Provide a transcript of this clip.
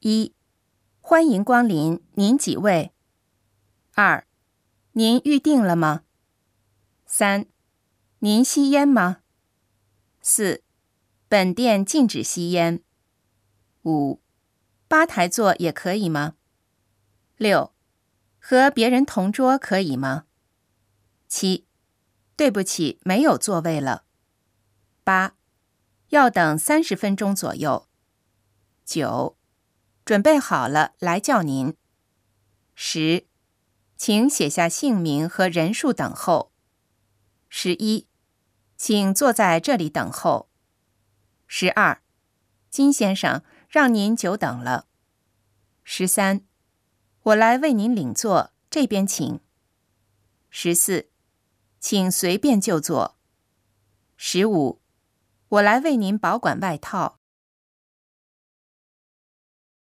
一，欢迎光临，您几位？二，您预定了吗？三，您吸烟吗？四，本店禁止吸烟。五，吧台坐也可以吗？六，和别人同桌可以吗？七，对不起，没有座位了。八，要等三十分钟左右。九。准备好了，来叫您。十，请写下姓名和人数等候。十一，请坐在这里等候。十二，金先生，让您久等了。十三，我来为您领座，这边请。十四，请随便就坐。十五，我来为您保管外套。